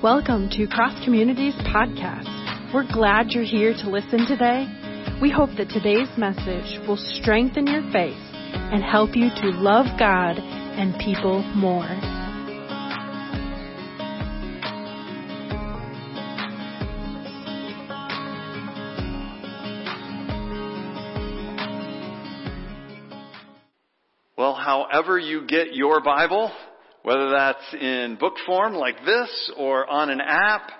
Welcome to Cross Communities Podcast. We're glad you're here to listen today. We hope that today's message will strengthen your faith and help you to love God and people more. Well, however you get your Bible, whether that's in book form like this or on an app,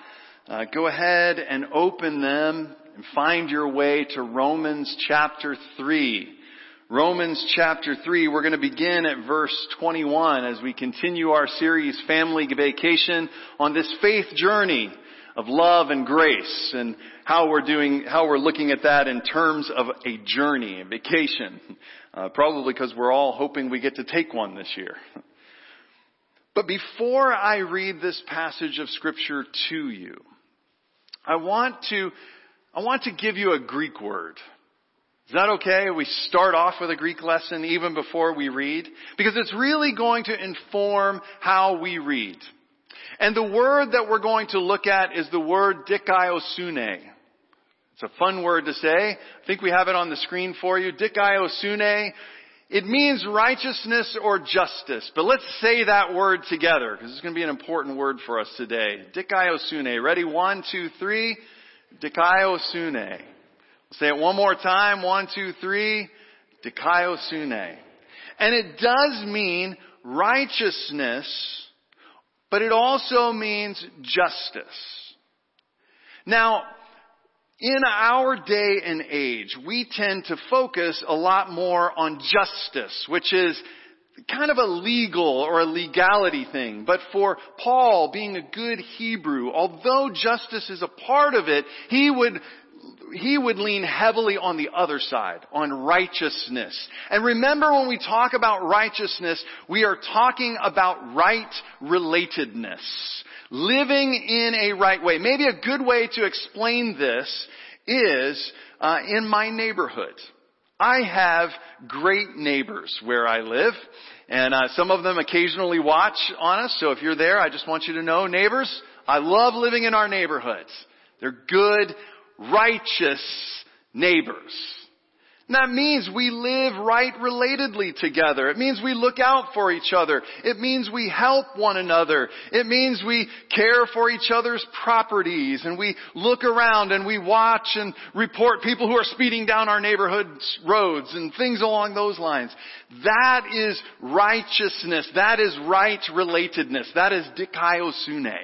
uh, go ahead and open them and find your way to Romans chapter 3. Romans chapter 3, we're going to begin at verse 21 as we continue our series Family Vacation on this faith journey of love and grace and how we're doing, how we're looking at that in terms of a journey, a vacation. Uh, probably because we're all hoping we get to take one this year. But before I read this passage of scripture to you, I want to, I want to give you a Greek word. Is that okay? We start off with a Greek lesson even before we read? Because it's really going to inform how we read. And the word that we're going to look at is the word dikaiosune. It's a fun word to say. I think we have it on the screen for you. Dikaiosune it means righteousness or justice. But let's say that word together because it's going to be an important word for us today. Dikaiosune. Ready? One, two, three. Dikaiosune. Say it one more time. One, two, three. Dikaiosune. And it does mean righteousness, but it also means justice. Now, in our day and age, we tend to focus a lot more on justice, which is kind of a legal or a legality thing. But for Paul, being a good Hebrew, although justice is a part of it, he would he would lean heavily on the other side, on righteousness. And remember when we talk about righteousness, we are talking about right relatedness. Living in a right way. Maybe a good way to explain this is uh, in my neighborhood. I have great neighbors where I live, and uh, some of them occasionally watch on us. So if you're there, I just want you to know, neighbors, I love living in our neighborhoods. They're good, righteous neighbors. That means we live right relatedly together. It means we look out for each other. It means we help one another. It means we care for each other's properties and we look around and we watch and report people who are speeding down our neighborhood's roads and things along those lines. That is righteousness. That is right relatedness. That is dikaiosune.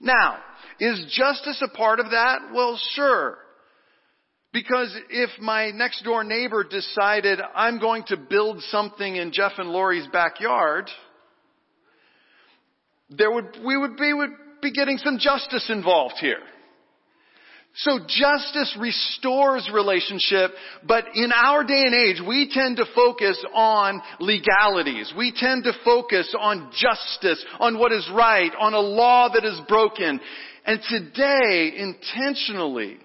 Now, is justice a part of that? Well, sure. Because if my next door neighbor decided I'm going to build something in Jeff and Lori's backyard, there would, we would be, would be getting some justice involved here. So justice restores relationship, but in our day and age, we tend to focus on legalities. We tend to focus on justice, on what is right, on a law that is broken. And today, intentionally,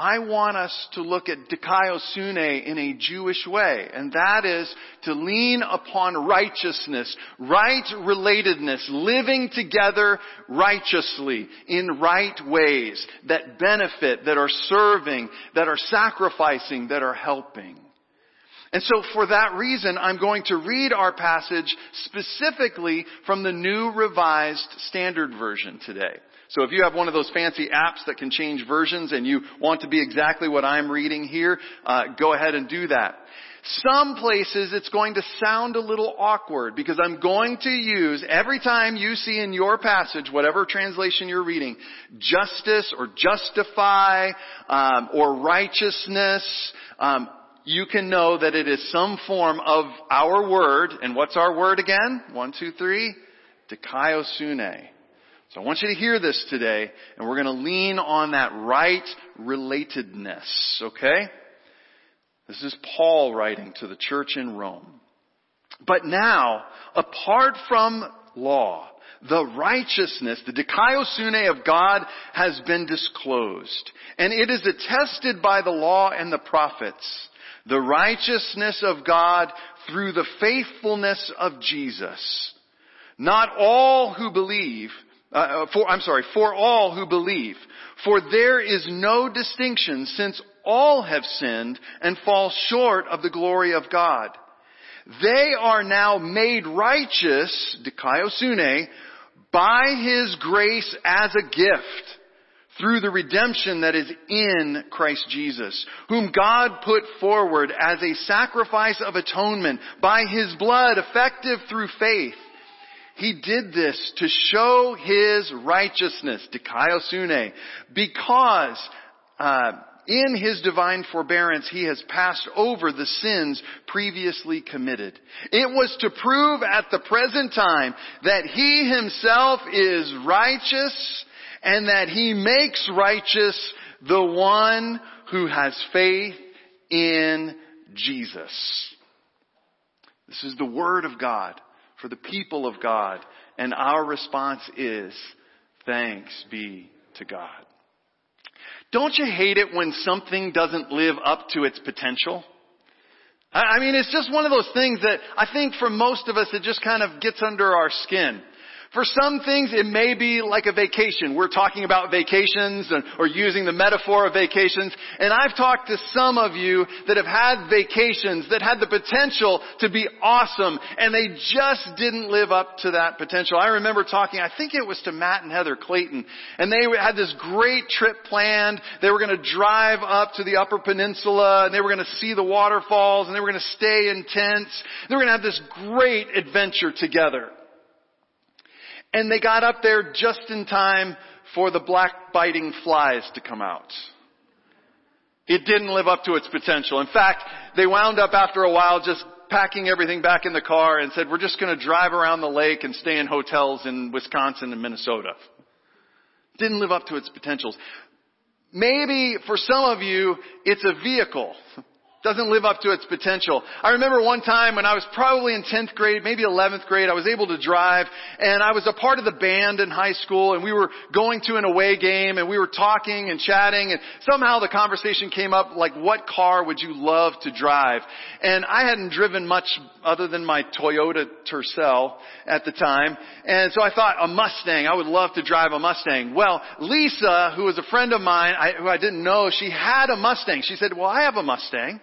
I want us to look at dikaiosune in a Jewish way, and that is to lean upon righteousness, right relatedness, living together righteously in right ways that benefit, that are serving, that are sacrificing, that are helping. And so for that reason, I'm going to read our passage specifically from the New Revised Standard Version today. So if you have one of those fancy apps that can change versions and you want to be exactly what I'm reading here, uh, go ahead and do that. Some places it's going to sound a little awkward because I'm going to use every time you see in your passage, whatever translation you're reading, justice or justify um, or righteousness. Um, you can know that it is some form of our word. And what's our word again? One, two, three. Dikaiosune. So I want you to hear this today, and we're going to lean on that right relatedness, okay? This is Paul writing to the church in Rome. But now, apart from law, the righteousness, the dikaiosune of God has been disclosed. And it is attested by the law and the prophets. The righteousness of God through the faithfulness of Jesus. Not all who believe uh, for, I'm sorry, for all who believe. For there is no distinction since all have sinned and fall short of the glory of God. They are now made righteous, dikaiosune, by His grace as a gift through the redemption that is in Christ Jesus, whom God put forward as a sacrifice of atonement by His blood effective through faith. He did this to show His righteousness, dikaiosune, because uh, in His divine forbearance He has passed over the sins previously committed. It was to prove at the present time that He Himself is righteous and that He makes righteous the one who has faith in Jesus. This is the Word of God for the people of God. And our response is, thanks be to God. Don't you hate it when something doesn't live up to its potential? I mean, it's just one of those things that I think for most of us it just kind of gets under our skin. For some things, it may be like a vacation. We're talking about vacations and, or using the metaphor of vacations. And I've talked to some of you that have had vacations that had the potential to be awesome and they just didn't live up to that potential. I remember talking, I think it was to Matt and Heather Clayton, and they had this great trip planned. They were going to drive up to the Upper Peninsula and they were going to see the waterfalls and they were going to stay in tents. They were going to have this great adventure together. And they got up there just in time for the black biting flies to come out. It didn't live up to its potential. In fact, they wound up after a while just packing everything back in the car and said, we're just going to drive around the lake and stay in hotels in Wisconsin and Minnesota. Didn't live up to its potentials. Maybe for some of you, it's a vehicle doesn't live up to its potential. I remember one time when I was probably in 10th grade, maybe 11th grade, I was able to drive and I was a part of the band in high school and we were going to an away game and we were talking and chatting and somehow the conversation came up like what car would you love to drive? And I hadn't driven much other than my Toyota Tercel at the time and so I thought a Mustang, I would love to drive a Mustang. Well, Lisa, who was a friend of mine, I, who I didn't know, she had a Mustang. She said, well I have a Mustang.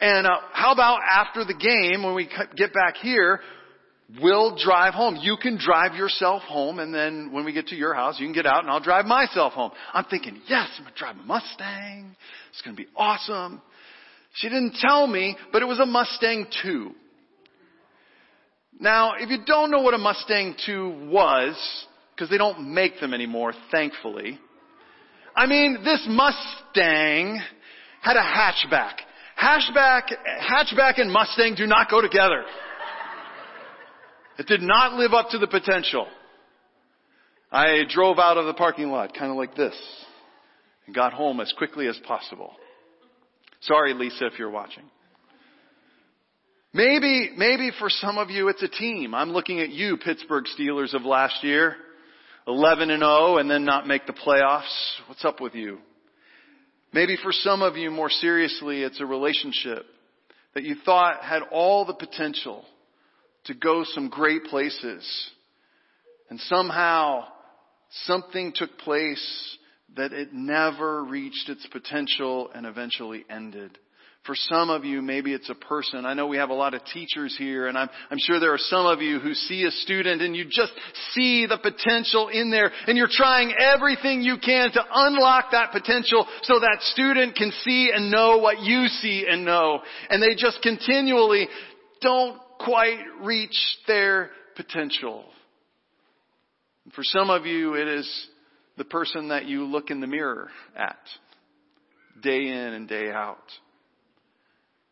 And uh, how about after the game, when we get back here, we'll drive home. You can drive yourself home, and then when we get to your house, you can get out and I'll drive myself home. I'm thinking, yes, I'm going to drive a Mustang. It's going to be awesome. She didn't tell me, but it was a Mustang 2. Now, if you don't know what a Mustang 2 was, because they don't make them anymore, thankfully, I mean, this Mustang had a hatchback. Hatchback, hatchback and Mustang do not go together. It did not live up to the potential. I drove out of the parking lot kind of like this and got home as quickly as possible. Sorry, Lisa, if you're watching. Maybe, maybe for some of you it's a team. I'm looking at you, Pittsburgh Steelers of last year. 11 and 0 and then not make the playoffs. What's up with you? Maybe for some of you, more seriously, it's a relationship that you thought had all the potential to go some great places. And somehow something took place that it never reached its potential and eventually ended. For some of you, maybe it's a person. I know we have a lot of teachers here and I'm, I'm sure there are some of you who see a student and you just see the potential in there and you're trying everything you can to unlock that potential so that student can see and know what you see and know. And they just continually don't quite reach their potential. For some of you, it is the person that you look in the mirror at day in and day out.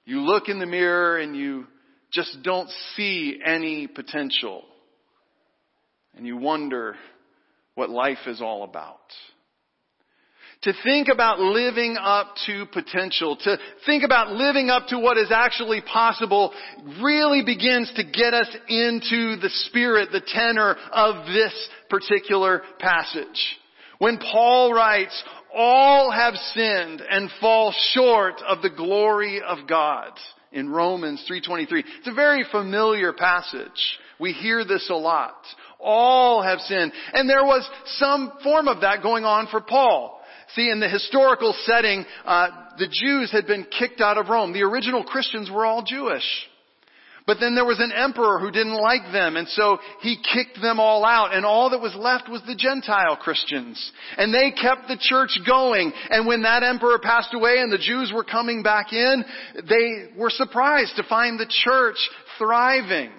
You look in the mirror and you just don't see any potential. And you wonder what life is all about. To think about living up to potential, to think about living up to what is actually possible really begins to get us into the spirit, the tenor of this particular passage. When Paul writes, all have sinned and fall short of the glory of God. in Romans 3.23. It's a very familiar passage. We hear this a lot. All have sinned. And there was some form of that going on for Paul. See, in the historical setting, uh, the Jews had been kicked out of Rome. The original Christians were all Jewish. But then there was an emperor who didn't like them, and so he kicked them all out, and all that was left was the Gentile Christians. And they kept the church going, and when that emperor passed away and the Jews were coming back in, they were surprised to find the church thriving.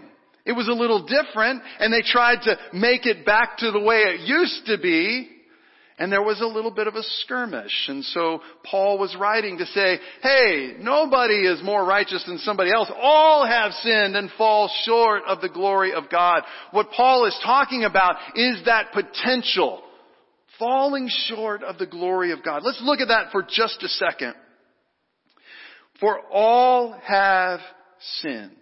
It was a little different, and they tried to make it back to the way it used to be, and there was a little bit of a skirmish. And so Paul was writing to say, hey, nobody is more righteous than somebody else. All have sinned and fall short of the glory of God. What Paul is talking about is that potential. Falling short of the glory of God. Let's look at that for just a second. For all have sinned.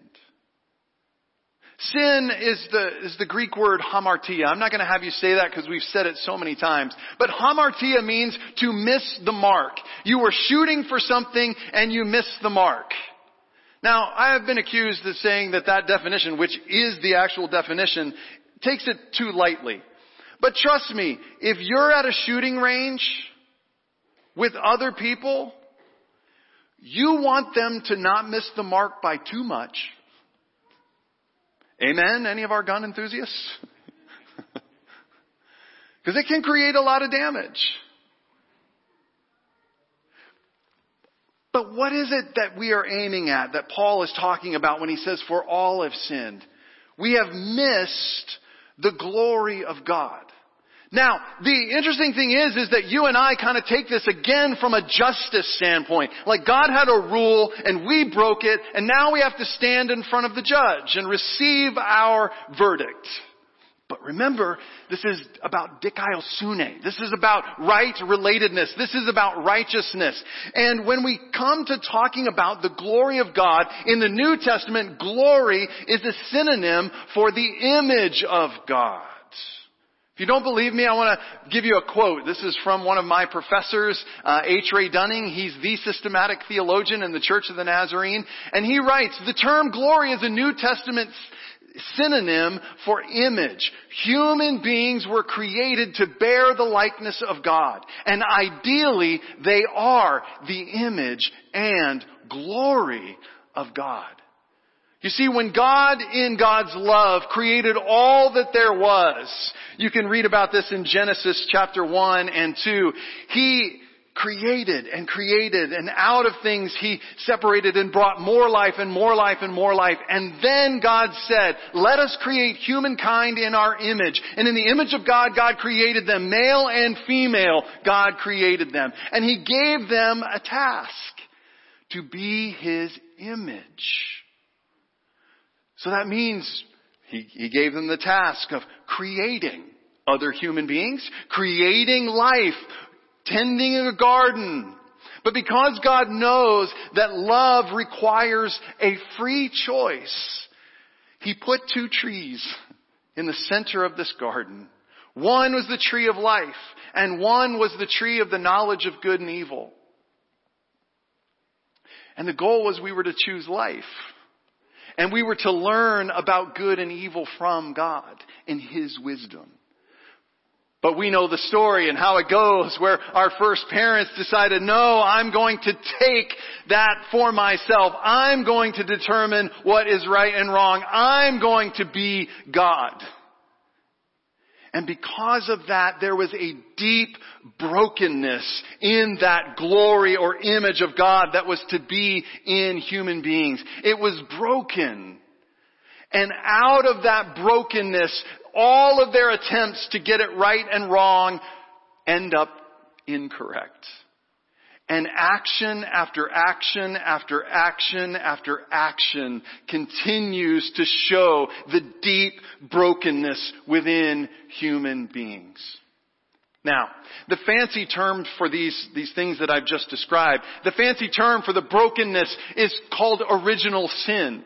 Sin is the, is the Greek word hamartia. I'm not going to have you say that because we've said it so many times. But hamartia means to miss the mark. You were shooting for something and you missed the mark. Now, I have been accused of saying that that definition, which is the actual definition, takes it too lightly. But trust me, if you're at a shooting range with other people, you want them to not miss the mark by too much. Amen? Any of our gun enthusiasts? Because it can create a lot of damage. But what is it that we are aiming at that Paul is talking about when he says, for all have sinned? We have missed the glory of God. Now, the interesting thing is, is that you and I kind of take this again from a justice standpoint. Like God had a rule and we broke it and now we have to stand in front of the judge and receive our verdict. But remember, this is about dikaiosune. This is about right relatedness. This is about righteousness. And when we come to talking about the glory of God, in the New Testament, glory is a synonym for the image of God. If you don't believe me, I want to give you a quote. This is from one of my professors, uh, H. Ray Dunning. He's the systematic theologian in the Church of the Nazarene. And he writes, the term glory is a New Testament synonym for image. Human beings were created to bear the likeness of God. And ideally, they are the image and glory of God. You see, when God in God's love created all that there was, you can read about this in Genesis chapter 1 and 2, He created and created and out of things He separated and brought more life and more life and more life. And then God said, let us create humankind in our image. And in the image of God, God created them. Male and female, God created them. And He gave them a task to be His image. So that means he, he gave them the task of creating other human beings, creating life, tending a garden. But because God knows that love requires a free choice, He put two trees in the center of this garden. One was the tree of life, and one was the tree of the knowledge of good and evil. And the goal was we were to choose life. And we were to learn about good and evil from God in His wisdom. But we know the story and how it goes where our first parents decided, no, I'm going to take that for myself. I'm going to determine what is right and wrong. I'm going to be God. And because of that, there was a deep brokenness in that glory or image of God that was to be in human beings. It was broken. And out of that brokenness, all of their attempts to get it right and wrong end up incorrect. And action after action after action after action continues to show the deep brokenness within human beings. Now, the fancy term for these, these things that I've just described, the fancy term for the brokenness is called original sin.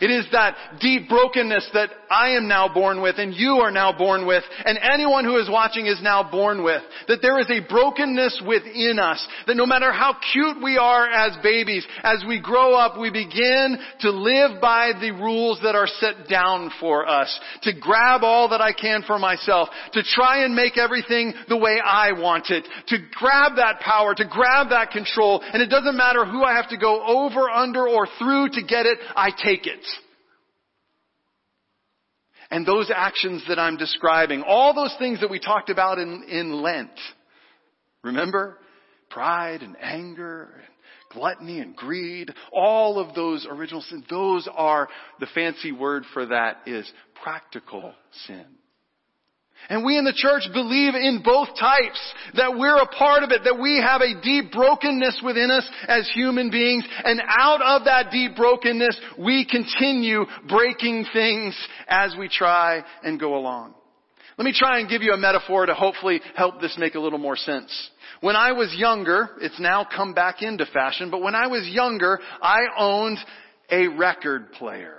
It is that deep brokenness that I am now born with and you are now born with and anyone who is watching is now born with. That there is a brokenness within us. That no matter how cute we are as babies, as we grow up, we begin to live by the rules that are set down for us. To grab all that I can for myself. To try and make everything the way I want it. To grab that power. To grab that control. And it doesn't matter who I have to go over, under, or through to get it, I take it. And those actions that I'm describing, all those things that we talked about in, in Lent, remember? Pride and anger, and gluttony and greed, all of those original sins, those are, the fancy word for that is practical sin. And we in the church believe in both types, that we're a part of it, that we have a deep brokenness within us as human beings, and out of that deep brokenness, we continue breaking things as we try and go along. Let me try and give you a metaphor to hopefully help this make a little more sense. When I was younger, it's now come back into fashion, but when I was younger, I owned a record player.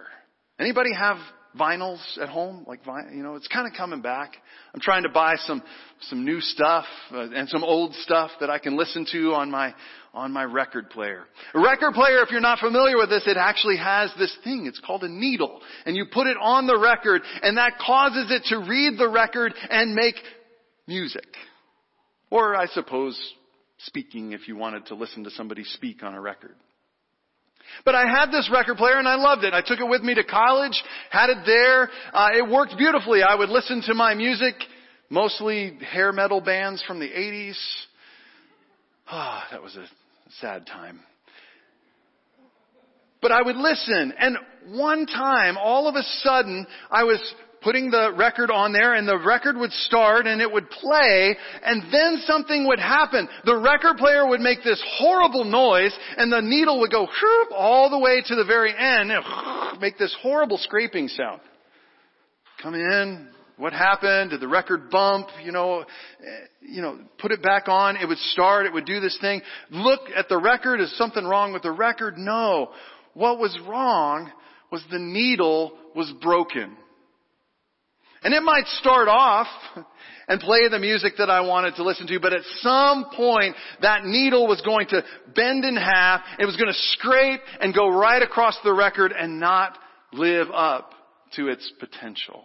Anybody have vinyls at home, like you know, it's kind of coming back. I'm trying to buy some some new stuff uh, and some old stuff that I can listen to on my on my record player. A record player, if you're not familiar with this, it actually has this thing. It's called a needle, and you put it on the record, and that causes it to read the record and make music, or I suppose speaking if you wanted to listen to somebody speak on a record. But I had this record player and I loved it. I took it with me to college, had it there. Uh, it worked beautifully. I would listen to my music, mostly hair metal bands from the 80s. Ah, oh, that was a sad time. But I would listen and one time, all of a sudden, I was putting the record on there and the record would start and it would play and then something would happen. The record player would make this horrible noise and the needle would go all the way to the very end and make this horrible scraping sound. Come in. What happened? Did the record bump? You know, eh, you know, put it back on. It would start. It would do this thing. Look at the record. Is something wrong with the record? No. What was wrong was the needle was broken. And it might start off and play the music that I wanted to listen to, but at some point that needle was going to bend in half, it was going to scrape and go right across the record and not live up to its potential.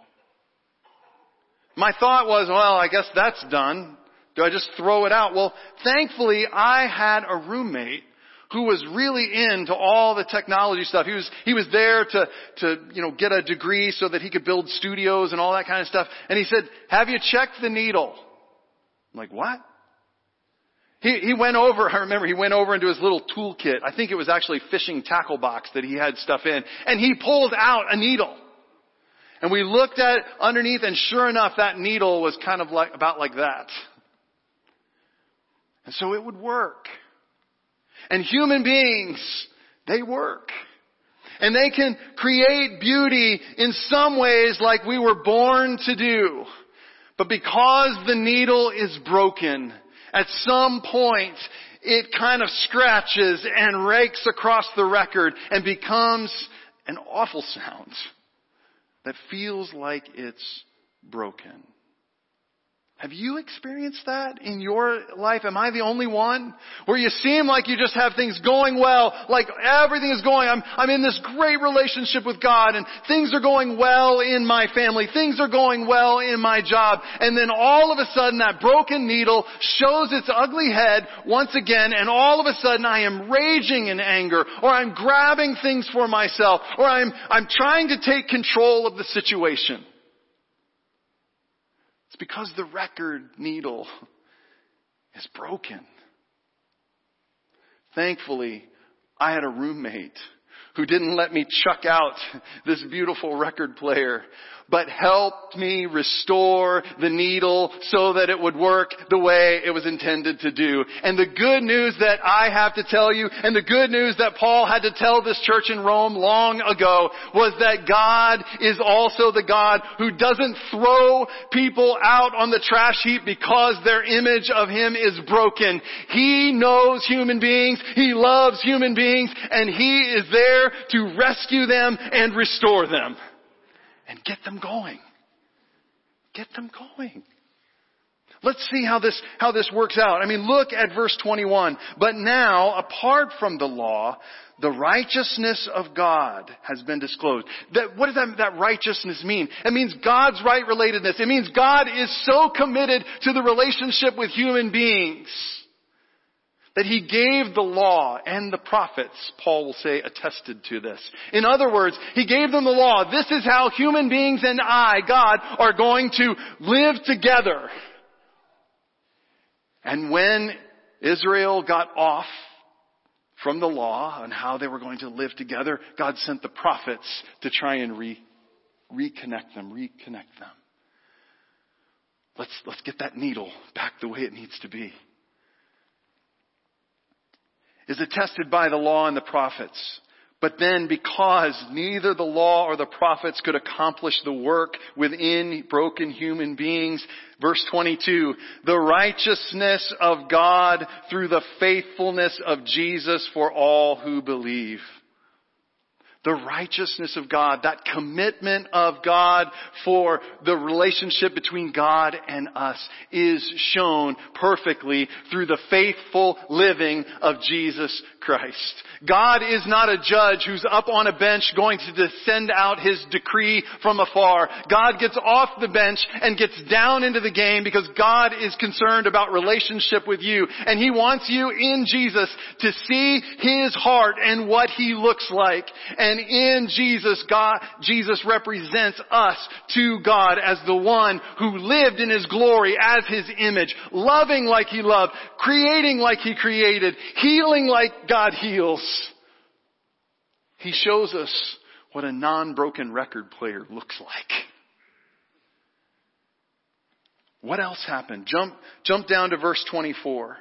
My thought was, well, I guess that's done. Do I just throw it out? Well, thankfully I had a roommate who was really into all the technology stuff. He was, he was there to, to, you know, get a degree so that he could build studios and all that kind of stuff. And he said, have you checked the needle? I'm like, what? He, he went over, I remember he went over into his little toolkit. I think it was actually fishing tackle box that he had stuff in. And he pulled out a needle. And we looked at underneath and sure enough that needle was kind of like, about like that. And so it would work. And human beings, they work. And they can create beauty in some ways like we were born to do. But because the needle is broken, at some point it kind of scratches and rakes across the record and becomes an awful sound that feels like it's broken. Have you experienced that in your life? Am I the only one? Where you seem like you just have things going well, like everything is going, I'm, I'm in this great relationship with God and things are going well in my family, things are going well in my job, and then all of a sudden that broken needle shows its ugly head once again and all of a sudden I am raging in anger, or I'm grabbing things for myself, or I'm, I'm trying to take control of the situation. It's because the record needle is broken. Thankfully, I had a roommate who didn't let me chuck out this beautiful record player, but helped me restore the needle so that it would work the way it was intended to do. And the good news that I have to tell you, and the good news that Paul had to tell this church in Rome long ago, was that God is also the God who doesn't throw people out on the trash heap because their image of Him is broken. He knows human beings, He loves human beings, and He is there to rescue them and restore them and get them going. Get them going. Let's see how this, how this works out. I mean, look at verse 21. But now, apart from the law, the righteousness of God has been disclosed. That, what does that, that righteousness mean? It means God's right relatedness. It means God is so committed to the relationship with human beings that he gave the law and the prophets, Paul will say, attested to this. In other words, he gave them the law. This is how human beings and I, God, are going to live together. And when Israel got off from the law and how they were going to live together, God sent the prophets to try and re, reconnect them, reconnect them. Let's, let's get that needle back the way it needs to be is attested by the law and the prophets. But then because neither the law or the prophets could accomplish the work within broken human beings, verse 22, the righteousness of God through the faithfulness of Jesus for all who believe the righteousness of God, that commitment of God for the relationship between God and us is shown perfectly through the faithful living of Jesus Christ. God is not a judge who's up on a bench going to send out his decree from afar. God gets off the bench and gets down into the game because God is concerned about relationship with you. And he wants you in Jesus to see his heart and what he looks like. And in Jesus, God, Jesus represents us to God as the one who lived in his glory as his image, loving like he loved, creating like he created, healing like God heals. He shows us what a non-broken record player looks like. What else happened? Jump, jump down to verse 24.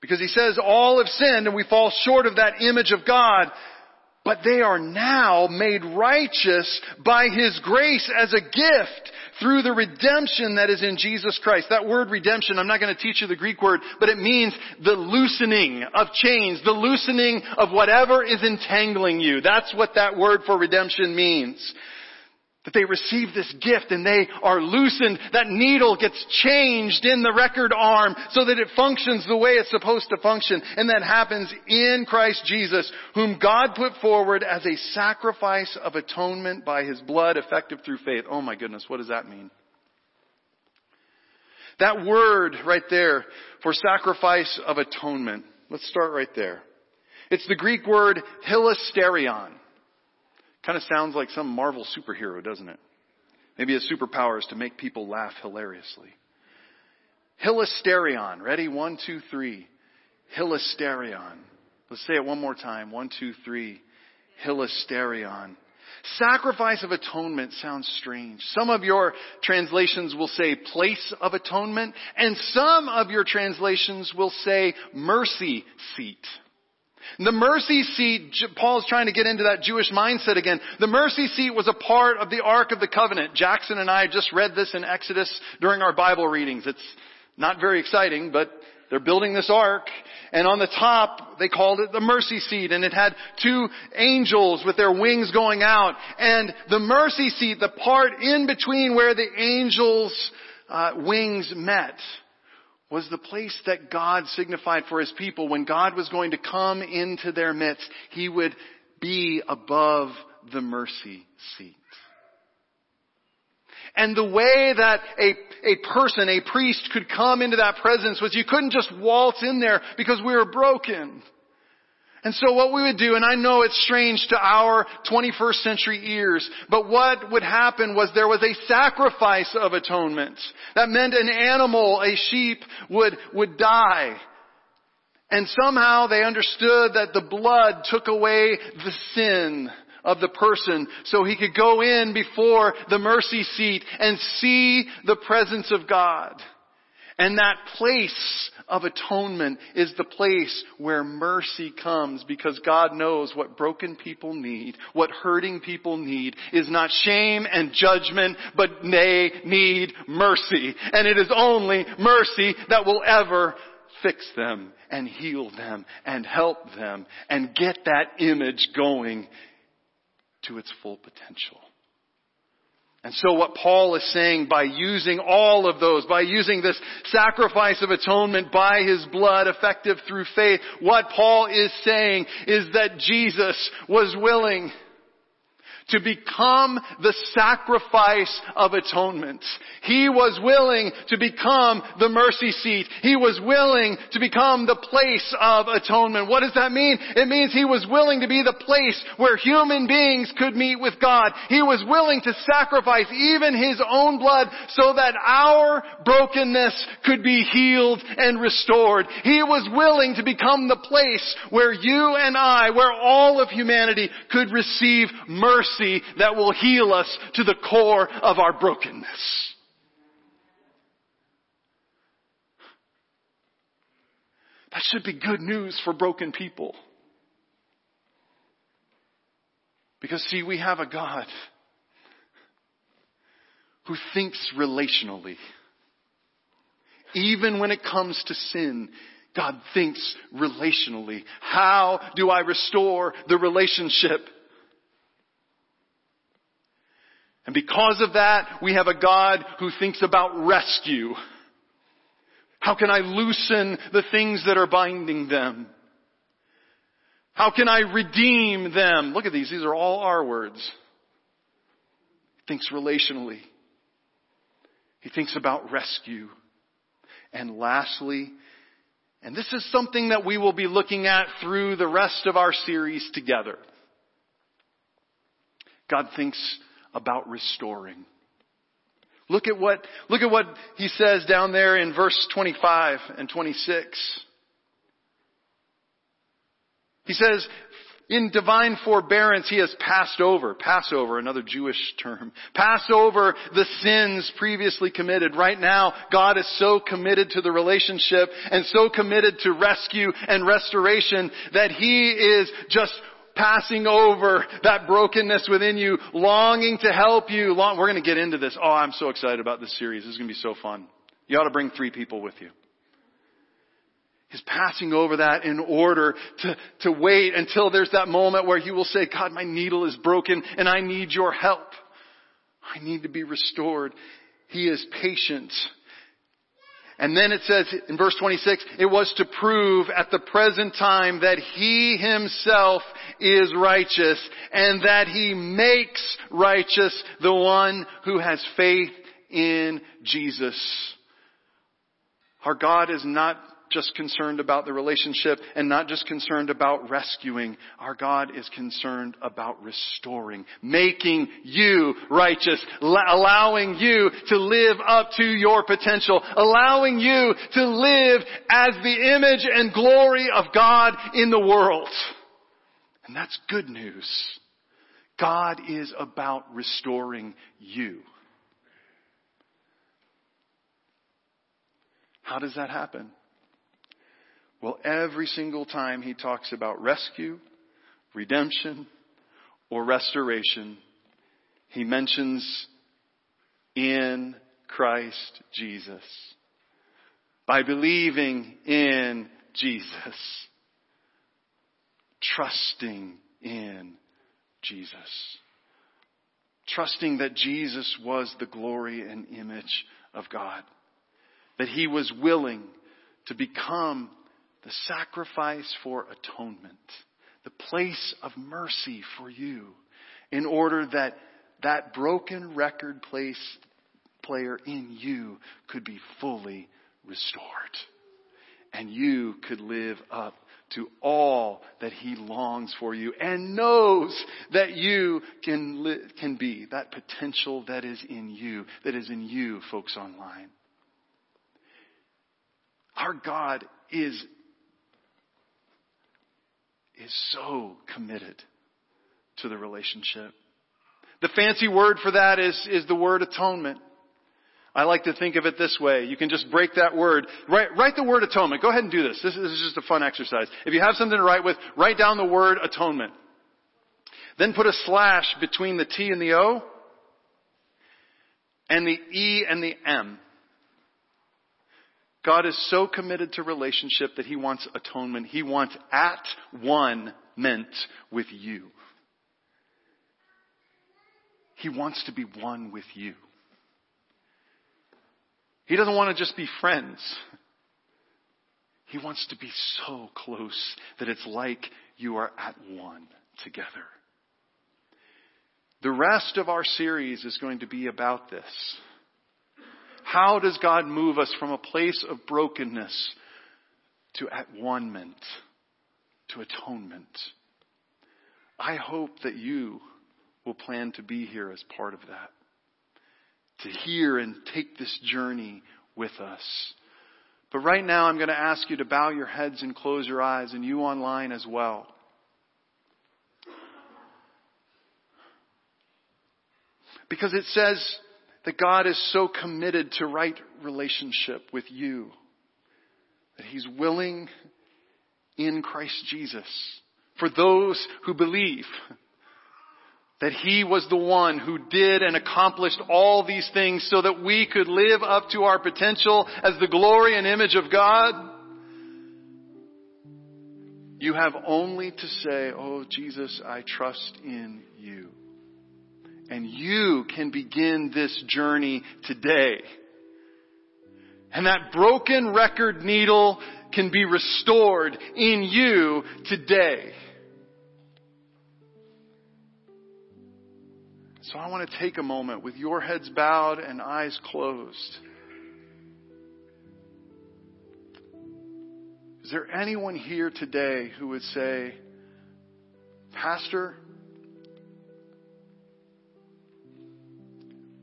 Because he says all have sinned and we fall short of that image of God but they are now made righteous by His grace as a gift through the redemption that is in Jesus Christ. That word redemption, I'm not going to teach you the Greek word, but it means the loosening of chains, the loosening of whatever is entangling you. That's what that word for redemption means. That they receive this gift and they are loosened. That needle gets changed in the record arm so that it functions the way it's supposed to function. And that happens in Christ Jesus, whom God put forward as a sacrifice of atonement by His blood effective through faith. Oh my goodness, what does that mean? That word right there for sacrifice of atonement. Let's start right there. It's the Greek word hilasterion. Kind of sounds like some Marvel superhero, doesn't it? Maybe his superpower is to make people laugh hilariously. Hilasterion. Ready? One, two, three. Hilasterion. Let's say it one more time. One, two, three. Hilasterion. Sacrifice of atonement sounds strange. Some of your translations will say place of atonement, and some of your translations will say mercy seat. The mercy seat, Paul's trying to get into that Jewish mindset again. The mercy seat was a part of the Ark of the Covenant. Jackson and I just read this in Exodus during our Bible readings. It's not very exciting, but they're building this ark, and on the top, they called it the mercy seat, and it had two angels with their wings going out, and the mercy seat, the part in between where the angels' uh, wings met, was the place that God signified for His people. When God was going to come into their midst, He would be above the mercy seat. And the way that a, a person, a priest could come into that presence was you couldn't just waltz in there because we were broken. And so what we would do, and I know it's strange to our 21st century ears, but what would happen was there was a sacrifice of atonement. That meant an animal, a sheep, would, would die. And somehow they understood that the blood took away the sin of the person so he could go in before the mercy seat and see the presence of God. And that place of atonement is the place where mercy comes because God knows what broken people need, what hurting people need is not shame and judgment, but they need mercy. And it is only mercy that will ever fix them and heal them and help them and get that image going to its full potential. And so what Paul is saying by using all of those, by using this sacrifice of atonement by his blood effective through faith, what Paul is saying is that Jesus was willing to become the sacrifice of atonement. He was willing to become the mercy seat. He was willing to become the place of atonement. What does that mean? It means he was willing to be the place where human beings could meet with God. He was willing to sacrifice even his own blood so that our brokenness could be healed and restored. He was willing to become the place where you and I, where all of humanity could receive mercy mercy that will heal us to the core of our brokenness. That should be good news for broken people. Because see, we have a God who thinks relationally. Even when it comes to sin, God thinks relationally. How do I restore the relationship? And because of that, we have a God who thinks about rescue. How can I loosen the things that are binding them? How can I redeem them? Look at these. These are all our words. He thinks relationally. He thinks about rescue. And lastly, and this is something that we will be looking at through the rest of our series together. God thinks about restoring. Look at what, look at what he says down there in verse 25 and 26. He says, in divine forbearance, he has passed over, Passover, another Jewish term, passed over the sins previously committed. Right now, God is so committed to the relationship and so committed to rescue and restoration that he is just passing over that brokenness within you, longing to help you. Long, we're going to get into this. Oh, I'm so excited about this series. This is going to be so fun. You ought to bring three people with you. He's passing over that in order to, to wait until there's that moment where he will say, God, my needle is broken and I need your help. I need to be restored. He is patient and then it says in verse 26, it was to prove at the present time that he himself is righteous and that he makes righteous the one who has faith in Jesus. Our God is not just concerned about the relationship and not just concerned about rescuing. Our God is concerned about restoring, making you righteous, allowing you to live up to your potential, allowing you to live as the image and glory of God in the world. And that's good news. God is about restoring you. How does that happen? Well, every single time he talks about rescue, redemption, or restoration, he mentions in Christ Jesus. By believing in Jesus. Trusting in Jesus. Trusting that Jesus was the glory and image of God. That he was willing to become the sacrifice for atonement, the place of mercy for you, in order that that broken record place player in you could be fully restored. And you could live up to all that he longs for you and knows that you can, li- can be, that potential that is in you, that is in you, folks online. Our God is is so committed to the relationship. The fancy word for that is, is the word atonement. I like to think of it this way. You can just break that word. Write, write the word atonement. Go ahead and do this. this. This is just a fun exercise. If you have something to write with, write down the word atonement. Then put a slash between the T and the O and the E and the M. God is so committed to relationship that He wants atonement. He wants at one meant with you. He wants to be one with you. He doesn't want to just be friends. He wants to be so close that it's like you are at one together. The rest of our series is going to be about this. How does God move us from a place of brokenness to at one-ment, to atonement? I hope that you will plan to be here as part of that. To hear and take this journey with us. But right now I'm going to ask you to bow your heads and close your eyes and you online as well. Because it says that God is so committed to right relationship with you that He's willing in Christ Jesus for those who believe that He was the one who did and accomplished all these things so that we could live up to our potential as the glory and image of God. You have only to say, Oh Jesus, I trust in you. And you can begin this journey today. And that broken record needle can be restored in you today. So I want to take a moment with your heads bowed and eyes closed. Is there anyone here today who would say, Pastor,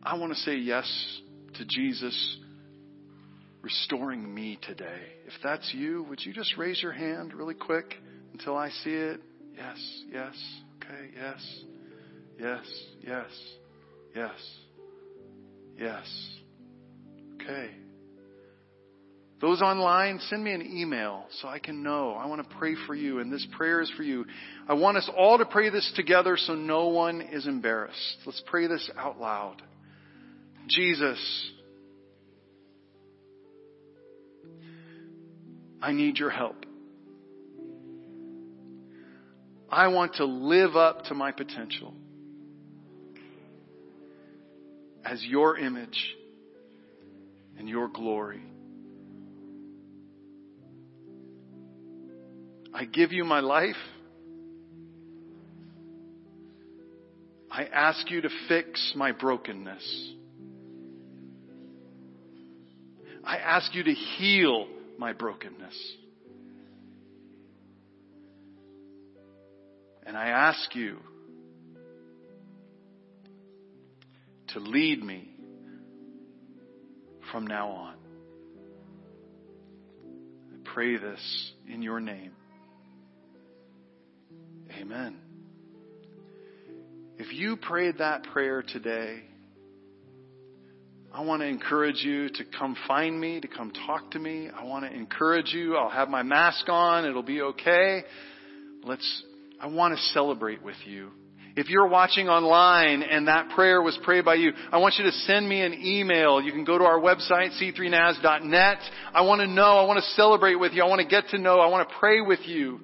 I want to say yes to Jesus restoring me today. If that's you, would you just raise your hand really quick until I see it? Yes, yes, okay, yes, yes, yes, yes, yes. Okay. Those online, send me an email so I can know. I want to pray for you, and this prayer is for you. I want us all to pray this together so no one is embarrassed. Let's pray this out loud. Jesus, I need your help. I want to live up to my potential as your image and your glory. I give you my life. I ask you to fix my brokenness. I ask you to heal my brokenness. And I ask you to lead me from now on. I pray this in your name. Amen. If you prayed that prayer today, I want to encourage you to come find me, to come talk to me. I want to encourage you. I'll have my mask on. It'll be okay. Let's, I want to celebrate with you. If you're watching online and that prayer was prayed by you, I want you to send me an email. You can go to our website, c3nas.net. I want to know, I want to celebrate with you. I want to get to know, I want to pray with you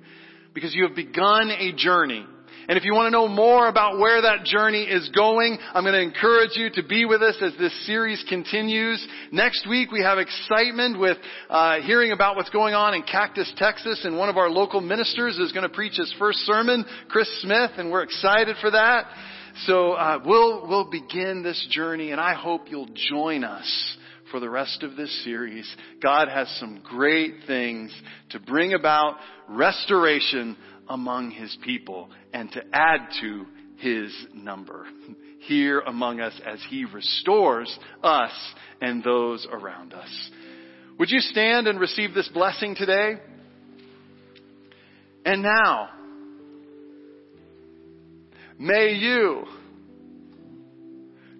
because you have begun a journey. And if you want to know more about where that journey is going, I'm going to encourage you to be with us as this series continues. Next week we have excitement with uh, hearing about what's going on in Cactus, Texas, and one of our local ministers is going to preach his first sermon, Chris Smith, and we're excited for that. So uh, we'll we'll begin this journey, and I hope you'll join us for the rest of this series. God has some great things to bring about restoration among his people and to add to his number here among us as he restores us and those around us. Would you stand and receive this blessing today? And now, May you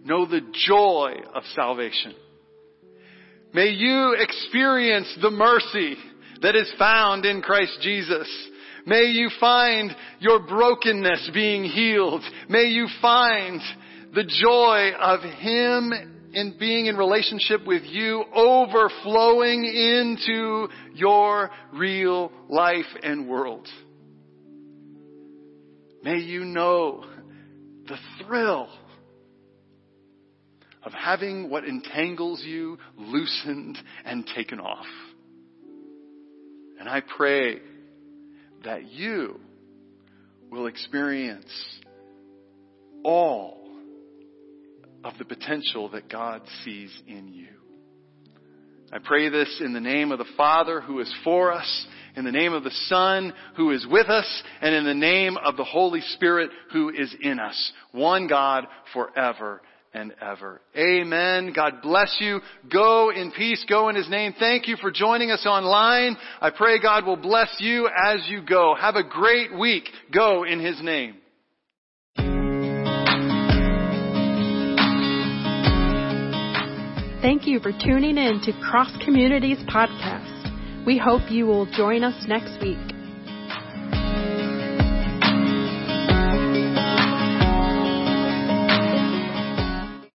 know the joy of salvation. May you experience the mercy that is found in Christ Jesus. May you find your brokenness being healed. May you find the joy of Him in being in relationship with you overflowing into your real life and world. May you know the thrill of having what entangles you loosened and taken off. And I pray that you will experience all of the potential that God sees in you. I pray this in the name of the Father who is for us, in the name of the Son who is with us, and in the name of the Holy Spirit who is in us. One God forever and ever. Amen. God bless you. Go in peace. Go in His name. Thank you for joining us online. I pray God will bless you as you go. Have a great week. Go in His name. Thank you for tuning in to Cross Communities Podcast. We hope you will join us next week.